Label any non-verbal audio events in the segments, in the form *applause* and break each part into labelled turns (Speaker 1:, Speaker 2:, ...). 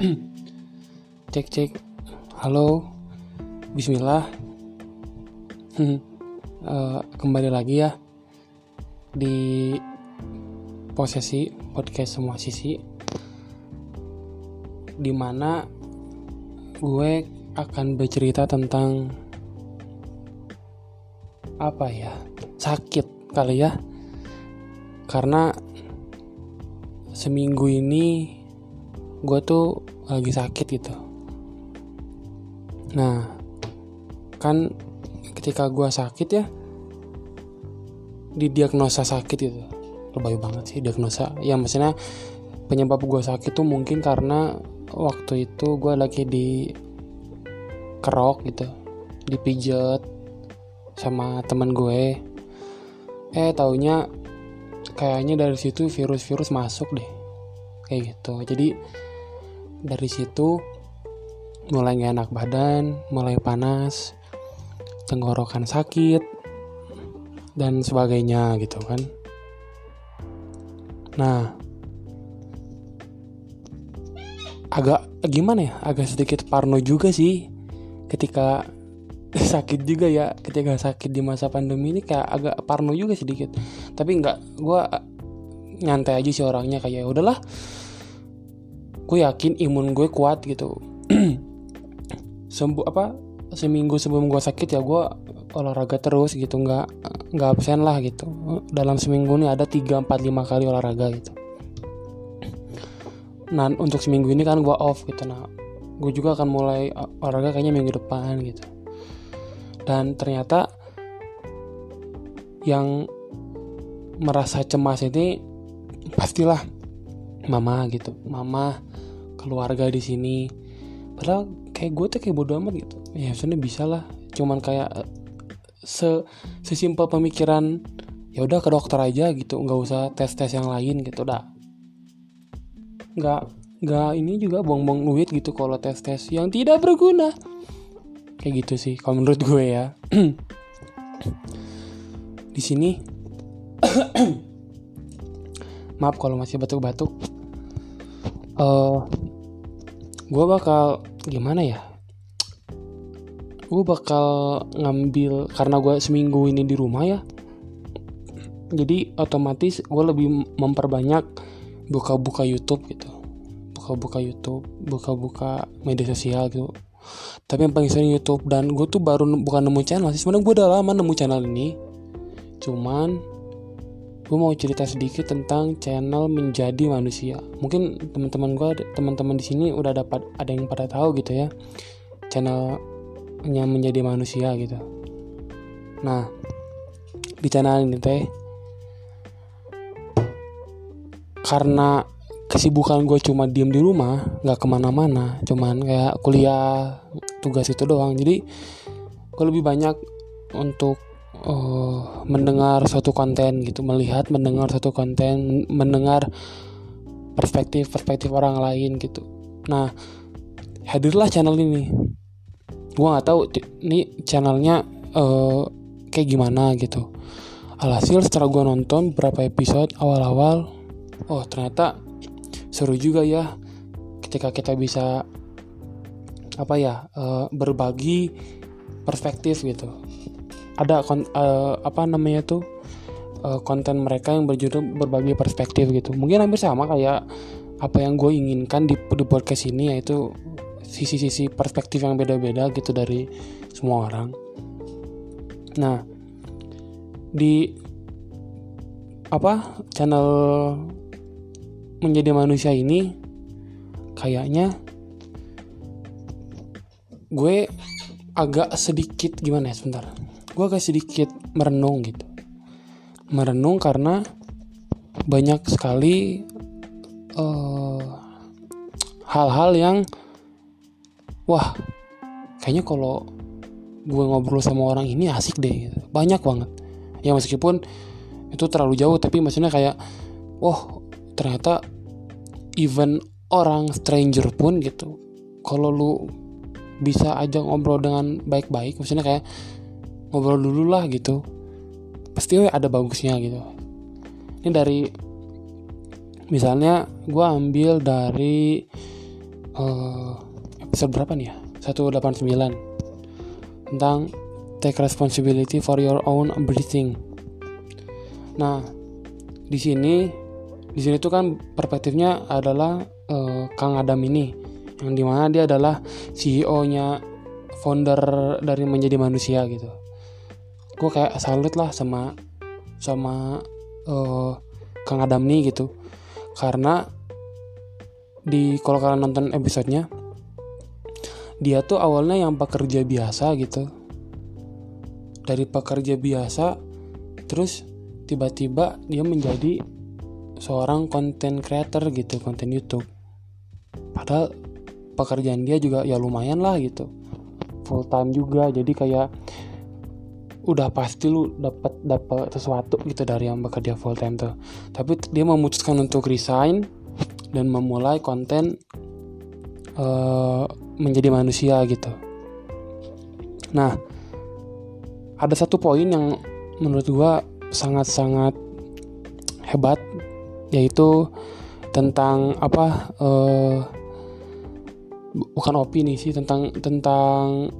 Speaker 1: *clears throat* cek cek. Halo. Bismillah. Uh, *laughs* kembali lagi ya di posisi podcast semua sisi di mana gue akan bercerita tentang apa ya sakit kali ya. Karena seminggu ini gue tuh lagi sakit gitu. Nah kan ketika gue sakit ya didiagnosa sakit gitu. Lebay banget sih diagnosa. Ya maksudnya penyebab gue sakit tuh mungkin karena waktu itu gue lagi di kerok gitu dipijet sama temen gue. Eh taunya kayaknya dari situ virus-virus masuk deh. Kayak gitu. Jadi dari situ mulai gak enak badan mulai panas tenggorokan sakit dan sebagainya gitu kan. Nah agak gimana ya agak sedikit parno juga sih ketika *laughs* sakit juga ya ketika sakit di masa pandemi ini kayak agak parno juga sedikit. Tapi nggak gue nyantai aja sih orangnya kayak ya udahlah gue yakin imun gue kuat gitu. *clears throat* Sembuh apa seminggu sebelum gue sakit ya gue olahraga terus gitu nggak nggak absen lah gitu. Dalam seminggu ini ada 3, 4, 5 kali olahraga gitu. Nah untuk seminggu ini kan gue off gitu. Nah gue juga akan mulai olahraga kayaknya minggu depan gitu. Dan ternyata yang merasa cemas ini pastilah mama gitu mama keluarga di sini. Padahal kayak gue tuh kayak bodo amat gitu. Ya sebenarnya bisa lah. Cuman kayak se sesimpel pemikiran ya udah ke dokter aja gitu. Nggak usah tes tes yang lain gitu dah. Nggak nggak ini juga buang-buang duit gitu kalau tes tes yang tidak berguna. Kayak gitu sih kalau menurut gue ya. *clears throat* Di sini *clears throat* maaf kalau masih batuk-batuk uh, gue bakal gimana ya? Gue bakal ngambil karena gue seminggu ini di rumah ya jadi otomatis gue lebih memperbanyak buka-buka YouTube gitu. Buka-buka YouTube buka-buka media sosial gitu. Tapi yang paling sering YouTube dan gue tuh baru bukan nemu channel sih. Sebenarnya gue udah lama nemu channel ini. Cuman gue mau cerita sedikit tentang channel menjadi manusia. Mungkin teman-teman gue teman-teman di sini udah dapat ada yang pada tahu gitu ya channelnya menjadi manusia gitu. Nah di channel ini teh karena kesibukan gue cuma diem di rumah nggak ke mana-mana cuman kayak kuliah tugas itu doang. Jadi gue lebih banyak untuk uh, mendengar suatu konten gitu melihat mendengar suatu konten mendengar perspektif perspektif orang lain gitu. Nah hadirlah channel ini. Gue nggak tahu ini channelnya uh, kayak gimana gitu. Alhasil setelah gue nonton beberapa episode awal-awal oh ternyata seru juga ya. Ketika kita bisa apa ya uh, berbagi perspektif gitu ada uh, apa namanya tuh uh, konten mereka yang berjudul berbagi perspektif gitu. Mungkin hampir sama kayak apa yang gue inginkan di, di podcast ini yaitu sisi-sisi perspektif yang beda-beda gitu dari semua orang. Nah di apa channel menjadi manusia ini kayaknya gue agak sedikit gimana ya sebentar gue agak sedikit merenung gitu merenung karena banyak sekali hal-hal uh, yang wah kayaknya kalau gue ngobrol sama orang ini asik deh gitu. banyak banget ya meskipun itu terlalu jauh tapi maksudnya kayak wah ternyata even orang stranger pun gitu kalau lu bisa aja ngobrol dengan baik-baik maksudnya kayak ngobrol dulu lah gitu. Pasti ada bagusnya gitu. Ini dari misalnya gue ambil dari uh, episode berapa nih ya? 189 tentang take responsibility for your own breathing. Nah di sini di sini tuh kan perspektifnya adalah uh, Kang Adam ini yang di mana dia adalah CEO-nya founder dari menjadi manusia gitu gue kayak salut lah sama sama uh, Kang Adam nih gitu. Karena di kalau kalian nonton episodenya dia tuh awalnya yang pekerja biasa gitu. Dari pekerja biasa terus tiba-tiba dia menjadi seorang konten creator gitu konten YouTube. Padahal pekerjaan dia juga ya lumayan lah gitu. Full time juga jadi kayak udah pasti lu dapat dapat sesuatu gitu dari yang bekerja full time tuh. Tapi dia memutuskan untuk resign dan memulai konten uh, menjadi manusia gitu. Nah ada satu poin yang menurut gua sangat-sangat hebat yaitu tentang apa uh, bukan opini sih tentang tentang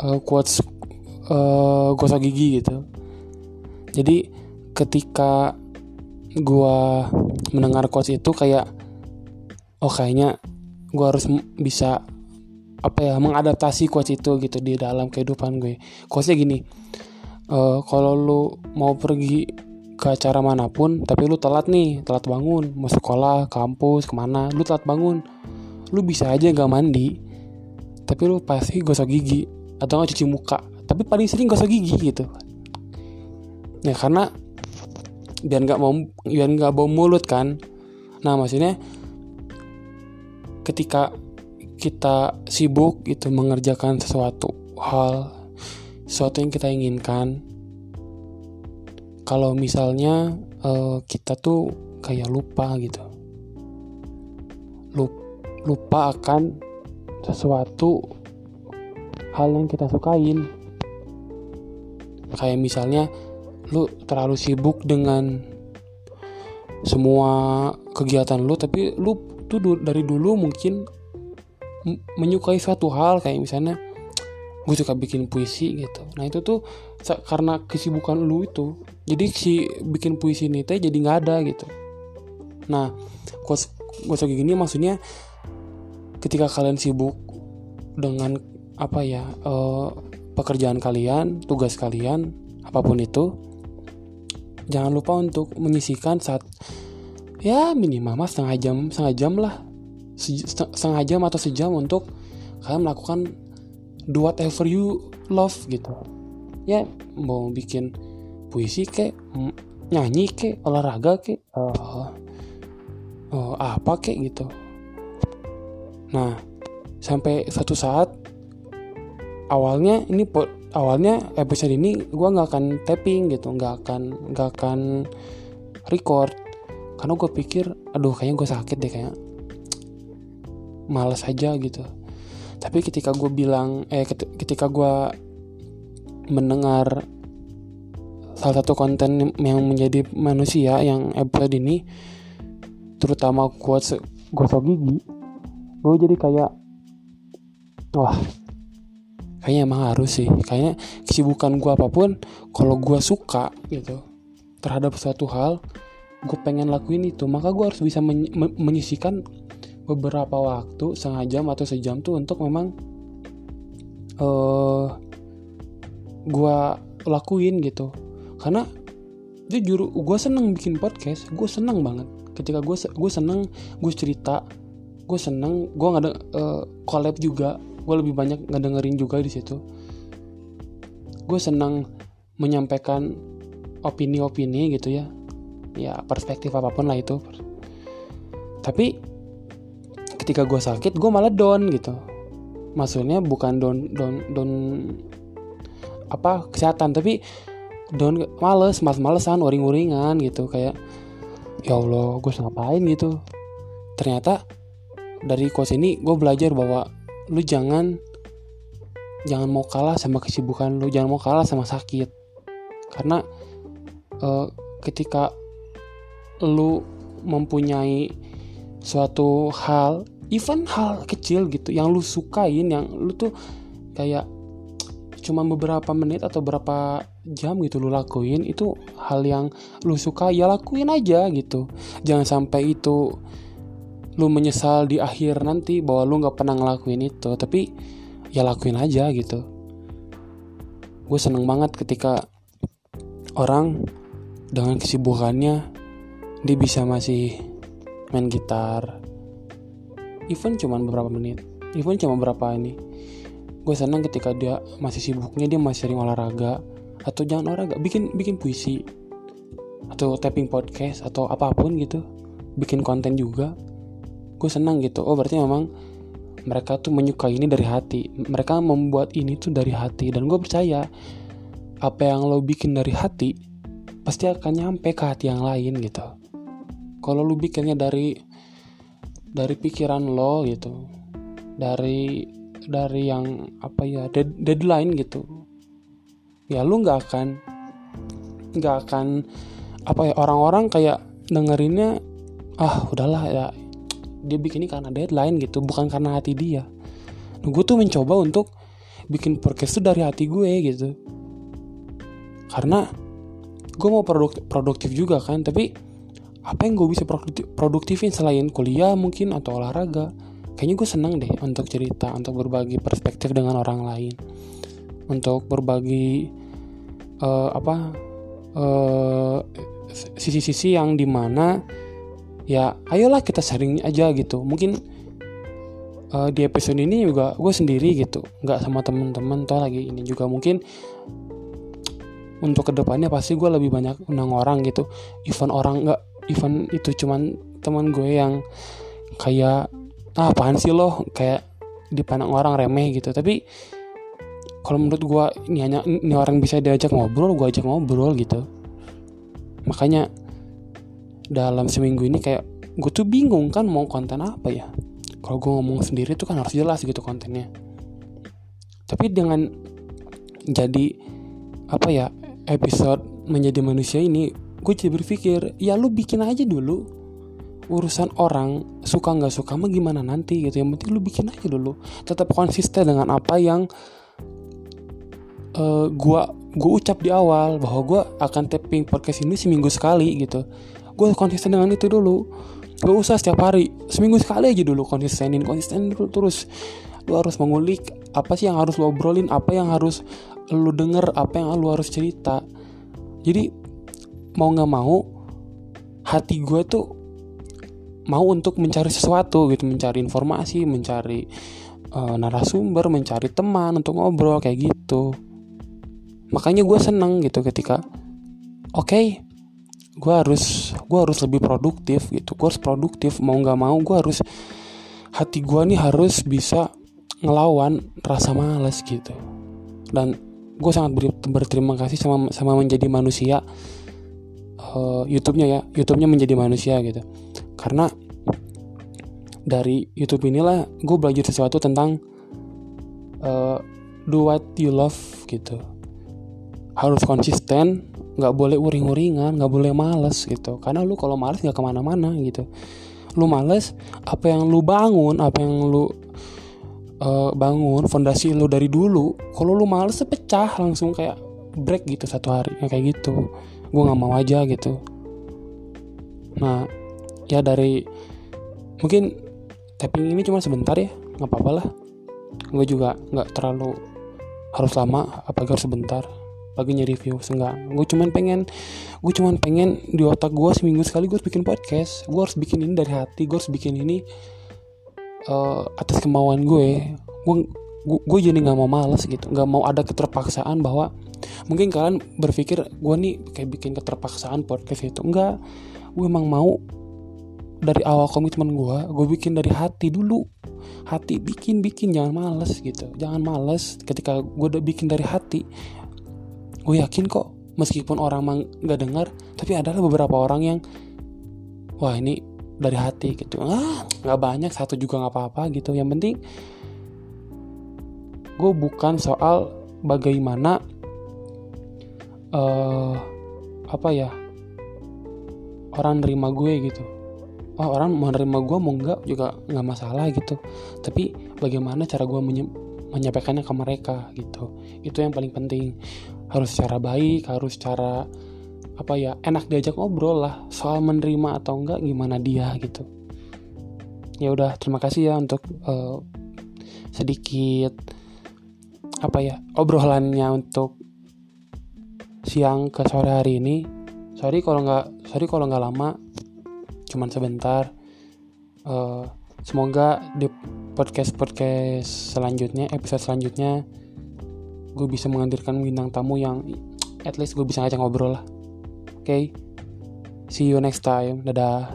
Speaker 1: uh, quotes uh, gosok gigi gitu. Jadi ketika gua mendengar quotes itu kayak oh kayaknya gua harus bisa apa ya mengadaptasi quotes itu gitu di dalam kehidupan gue. Quotesnya gini uh, kalau lu mau pergi ke acara mana pun tapi lu telat nih telat bangun mau sekolah kampus ke mana lu telat bangun lu bisa aja nggak mandi tapi lu pasti gosok gigi atau nggak cuci muka tapi paling sering gosok gigi gitu. Ya karena biar nggak mau biar nggak bau mulut kan. Nah maksudnya ketika kita sibuk itu mengerjakan sesuatu hal sesuatu yang kita inginkan kalau misalnya uh, kita tuh kayak lupa gitu. Lupa akan sesuatu hal yang kita sukain kayak misalnya lu terlalu sibuk dengan semua kegiatan lu tapi lu tuh dari dulu mungkin menyukai suatu hal. Kayak misalnya gue suka bikin puisi gitu. Nah itu tuh karena kesibukan lu itu jadi si bikin puisi ini teh jadi nggak ada gitu. Nah kos gosok gigi ini maksudnya ketika kalian sibuk dengan apa ya uh, pekerjaan kalian tugas kalian apa pun itu jangan lupa untuk menyisikan saat ya minimal mas setengah jam setengah jam lah. Setengah jam atau sejam untuk kalian melakukan do whatever you love gitu. Ya mau bikin puisi ke nyanyi ke olahraga ke uh, uh, apa ke gitu. Nah sampai satu saat awalnya ini awalnya episode ini gue nggak akan tapping gitu nggak akan nggak akan record. Karena gue pikir aduh kayaknya gue sakit deh kayak males aja gitu. Tapi ketika gue bilang eh ketika gue mendengar salah satu konten yang menjadi manusia yang episode ini terutama quotes gosok gigi gue jadi kayak wah kayaknya emang harus sih. Kayaknya kesibukan gue apa pun kalau gue suka gitu terhadap suatu hal gue pengen lakuin itu. Maka gue harus bisa men menyisikan beberapa waktu setengah jam atau sejam tuh untuk memang uh, eh, gue lakuin gitu. Karena jujur gue seneng bikin podcast gue seneng banget. Ketika gue gue seneng gue cerita gue seneng gue nggak ada uh, collab juga gue lebih banyak ngedengerin juga di situ. Gue seneng menyampaikan opini-opini gitu ya. Ya perspektif apa pun lah itu. Tapi ketika gue sakit gue malah down gitu. Maksudnya bukan down down down apa kesehatan tapi down males males malesan uring uringan gitu. Kayak ya allah gue ngapain? gitu. Ternyata dari kos ini gue belajar bahwa lu jangan jangan mau kalah sama kesibukan lu jangan mau kalah sama sakit. Karena uh, ketika lu mempunyai suatu hal even hal kecil gitu yang lu sukain yang lu tuh kayak cuma beberapa menit atau berapa jam gitu lu lakuin itu hal yang lu suka ya lakuin aja gitu. Jangan sampai itu lu menyesal di akhir nanti bahwa lu nggak pernah ngelakuin itu tapi ya lakuin aja gitu. Gue seneng banget ketika orang dengan kesibukannya dia bisa masih main gitar even cuma beberapa menit even cuma berapa ini. Gue senang ketika dia masih sibuknya dia masih sering olahraga atau jangan olahraga bikin bikin puisi atau tapping podcast atau apa pun gitu bikin konten juga gue senang gitu. Oh berarti memang mereka tuh menyukai ini dari hati. Mereka membuat ini tuh dari hati. Dan gue percaya apa yang lo bikin dari hati pasti akan nyampe ke hati yang lain gitu. Kalau lo bikinnya dari dari pikiran lo gitu dari dari yang apa ya dead, deadline gitu ya lu nggak akan nggak akan apa ya orang-orang kayak dengerinnya ah udahlah ya dia bikin ini karena deadline gitu bukan karena hati dia. Nah, gue tuh mencoba untuk bikin podcast tuh dari hati gue gitu. Karena gue mau produktif, produktif juga kan tapi apa yang gue bisa produktif, produktifin selain kuliah mungkin atau olahraga? Kayaknya gue seneng deh untuk cerita untuk berbagi perspektif dengan orang lain. Untuk berbagi uh, apa sisi sisi-sisi yang di mana ya ayolah kita sharing aja gitu. Mungkin uh, di episode ini juga gue sendiri gitu nggak sama temen-temen toh lagi ini juga mungkin untuk ke depannya pasti gue lebih banyak undang orang gitu. Event orang nggak event itu cuman teman gue yang kayak ah apaan sih lo? Kayak dipandang orang remeh gitu. Tapi kalau menurut gue ini hanya ini orang bisa diajak ngobrol gue ajak ngobrol gitu. Makanya dalam seminggu ini kayak gue tuh bingung kan mau konten apa ya? Kalau gue ngomong sendiri tuh kan harus jelas gitu kontennya. Tapi dengan jadi apa ya episode menjadi manusia ini gue jadi berpikir ya lu bikin aja dulu urusan orang suka nggak suka mah gimana nanti? Gitu. Yang penting lu bikin aja dulu. Tetap konsisten dengan apa yang uh, gua gue ucap di awal bahwa gue akan tapping podcast ini seminggu sekali gitu gue konsisten dengan itu dulu. Gak usah setiap hari seminggu sekali aja dulu konsistenin konsisten dulu terus. Lu harus mengulik apa sih yang harus lo obrolin apa yang harus lu denger apa yang lu harus cerita. Jadi mau nggak mau hati gue tuh mau untuk mencari sesuatu gitu mencari informasi mencari uh, narasumber mencari teman untuk ngobrol kayak gitu. Makanya gue seneng gitu ketika oke okay, gue harus gue harus lebih produktif gitu. Gue harus produktif mau nggak mau gue harus hati gue nih harus bisa ngelawan rasa males gitu. Dan gue sangat ber, berterima kasih sama sama menjadi manusia uh, YouTube-nya ya. YouTube-nya menjadi manusia gitu. Karena dari YouTube inilah gue belajar sesuatu tentang uh, do what you love gitu. Harus konsisten nggak boleh uring-uringan nggak boleh males gitu. Karena lu kalau males nggak ke mana-mana gitu. Lu males apa yang lu bangun apa yang lu uh, bangun fondasi lu dari dulu kalau lu males pecah langsung kayak break gitu satu hari kayak gitu. Gue nggak mau aja gitu. Nah ya dari mungkin tapping ini cuma sebentar ya nggak apa-apa lah. Gue juga nggak terlalu harus lama apa harus sebentar lagi nyari review enggak gue cuman pengen gue cuman pengen di otak gue seminggu sekali gue harus bikin podcast. Gue harus bikin ini dari hati gue harus bikin ini uh, atas kemauan gue. Gue gue jadi nggak mau males gitu. Nggak mau ada keterpaksaan bahwa mungkin kalian berpikir gue nih kayak bikin keterpaksaan podcast itu. Enggak gue emang mau dari awal komitmen gue gue bikin dari hati dulu. Hati bikin bikin jangan males gitu. Jangan males ketika gue udah bikin dari hati gue yakin kok meskipun orang mang nggak dengar tapi adalah beberapa orang yang wah ini dari hati gitu. Ah nggak banyak satu juga nggak apa-apa gitu. Yang penting gue bukan soal bagaimana uh, apa ya orang nerima gue gitu. Oh, orang mau nerima gue mau enggak juga nggak masalah gitu. Tapi bagaimana cara gue menye menyampaikannya ke mereka gitu. Itu yang paling penting harus secara baik harus cara apa ya enak diajak ngobrol lah. Soal menerima atau enggak gimana dia gitu. Ya udah terima kasih ya untuk uh, sedikit apa ya obrolannya untuk siang ke sore hari ini. Sorry kalau nggak sorry kalau nggak lama cuman sebentar. Uh, semoga di podcast podcast selanjutnya episode selanjutnya gue bisa menghadirkan bintang tamu yang at least gue bisa ngajak ngobrol lah. Oke okay? see you next time. Dadah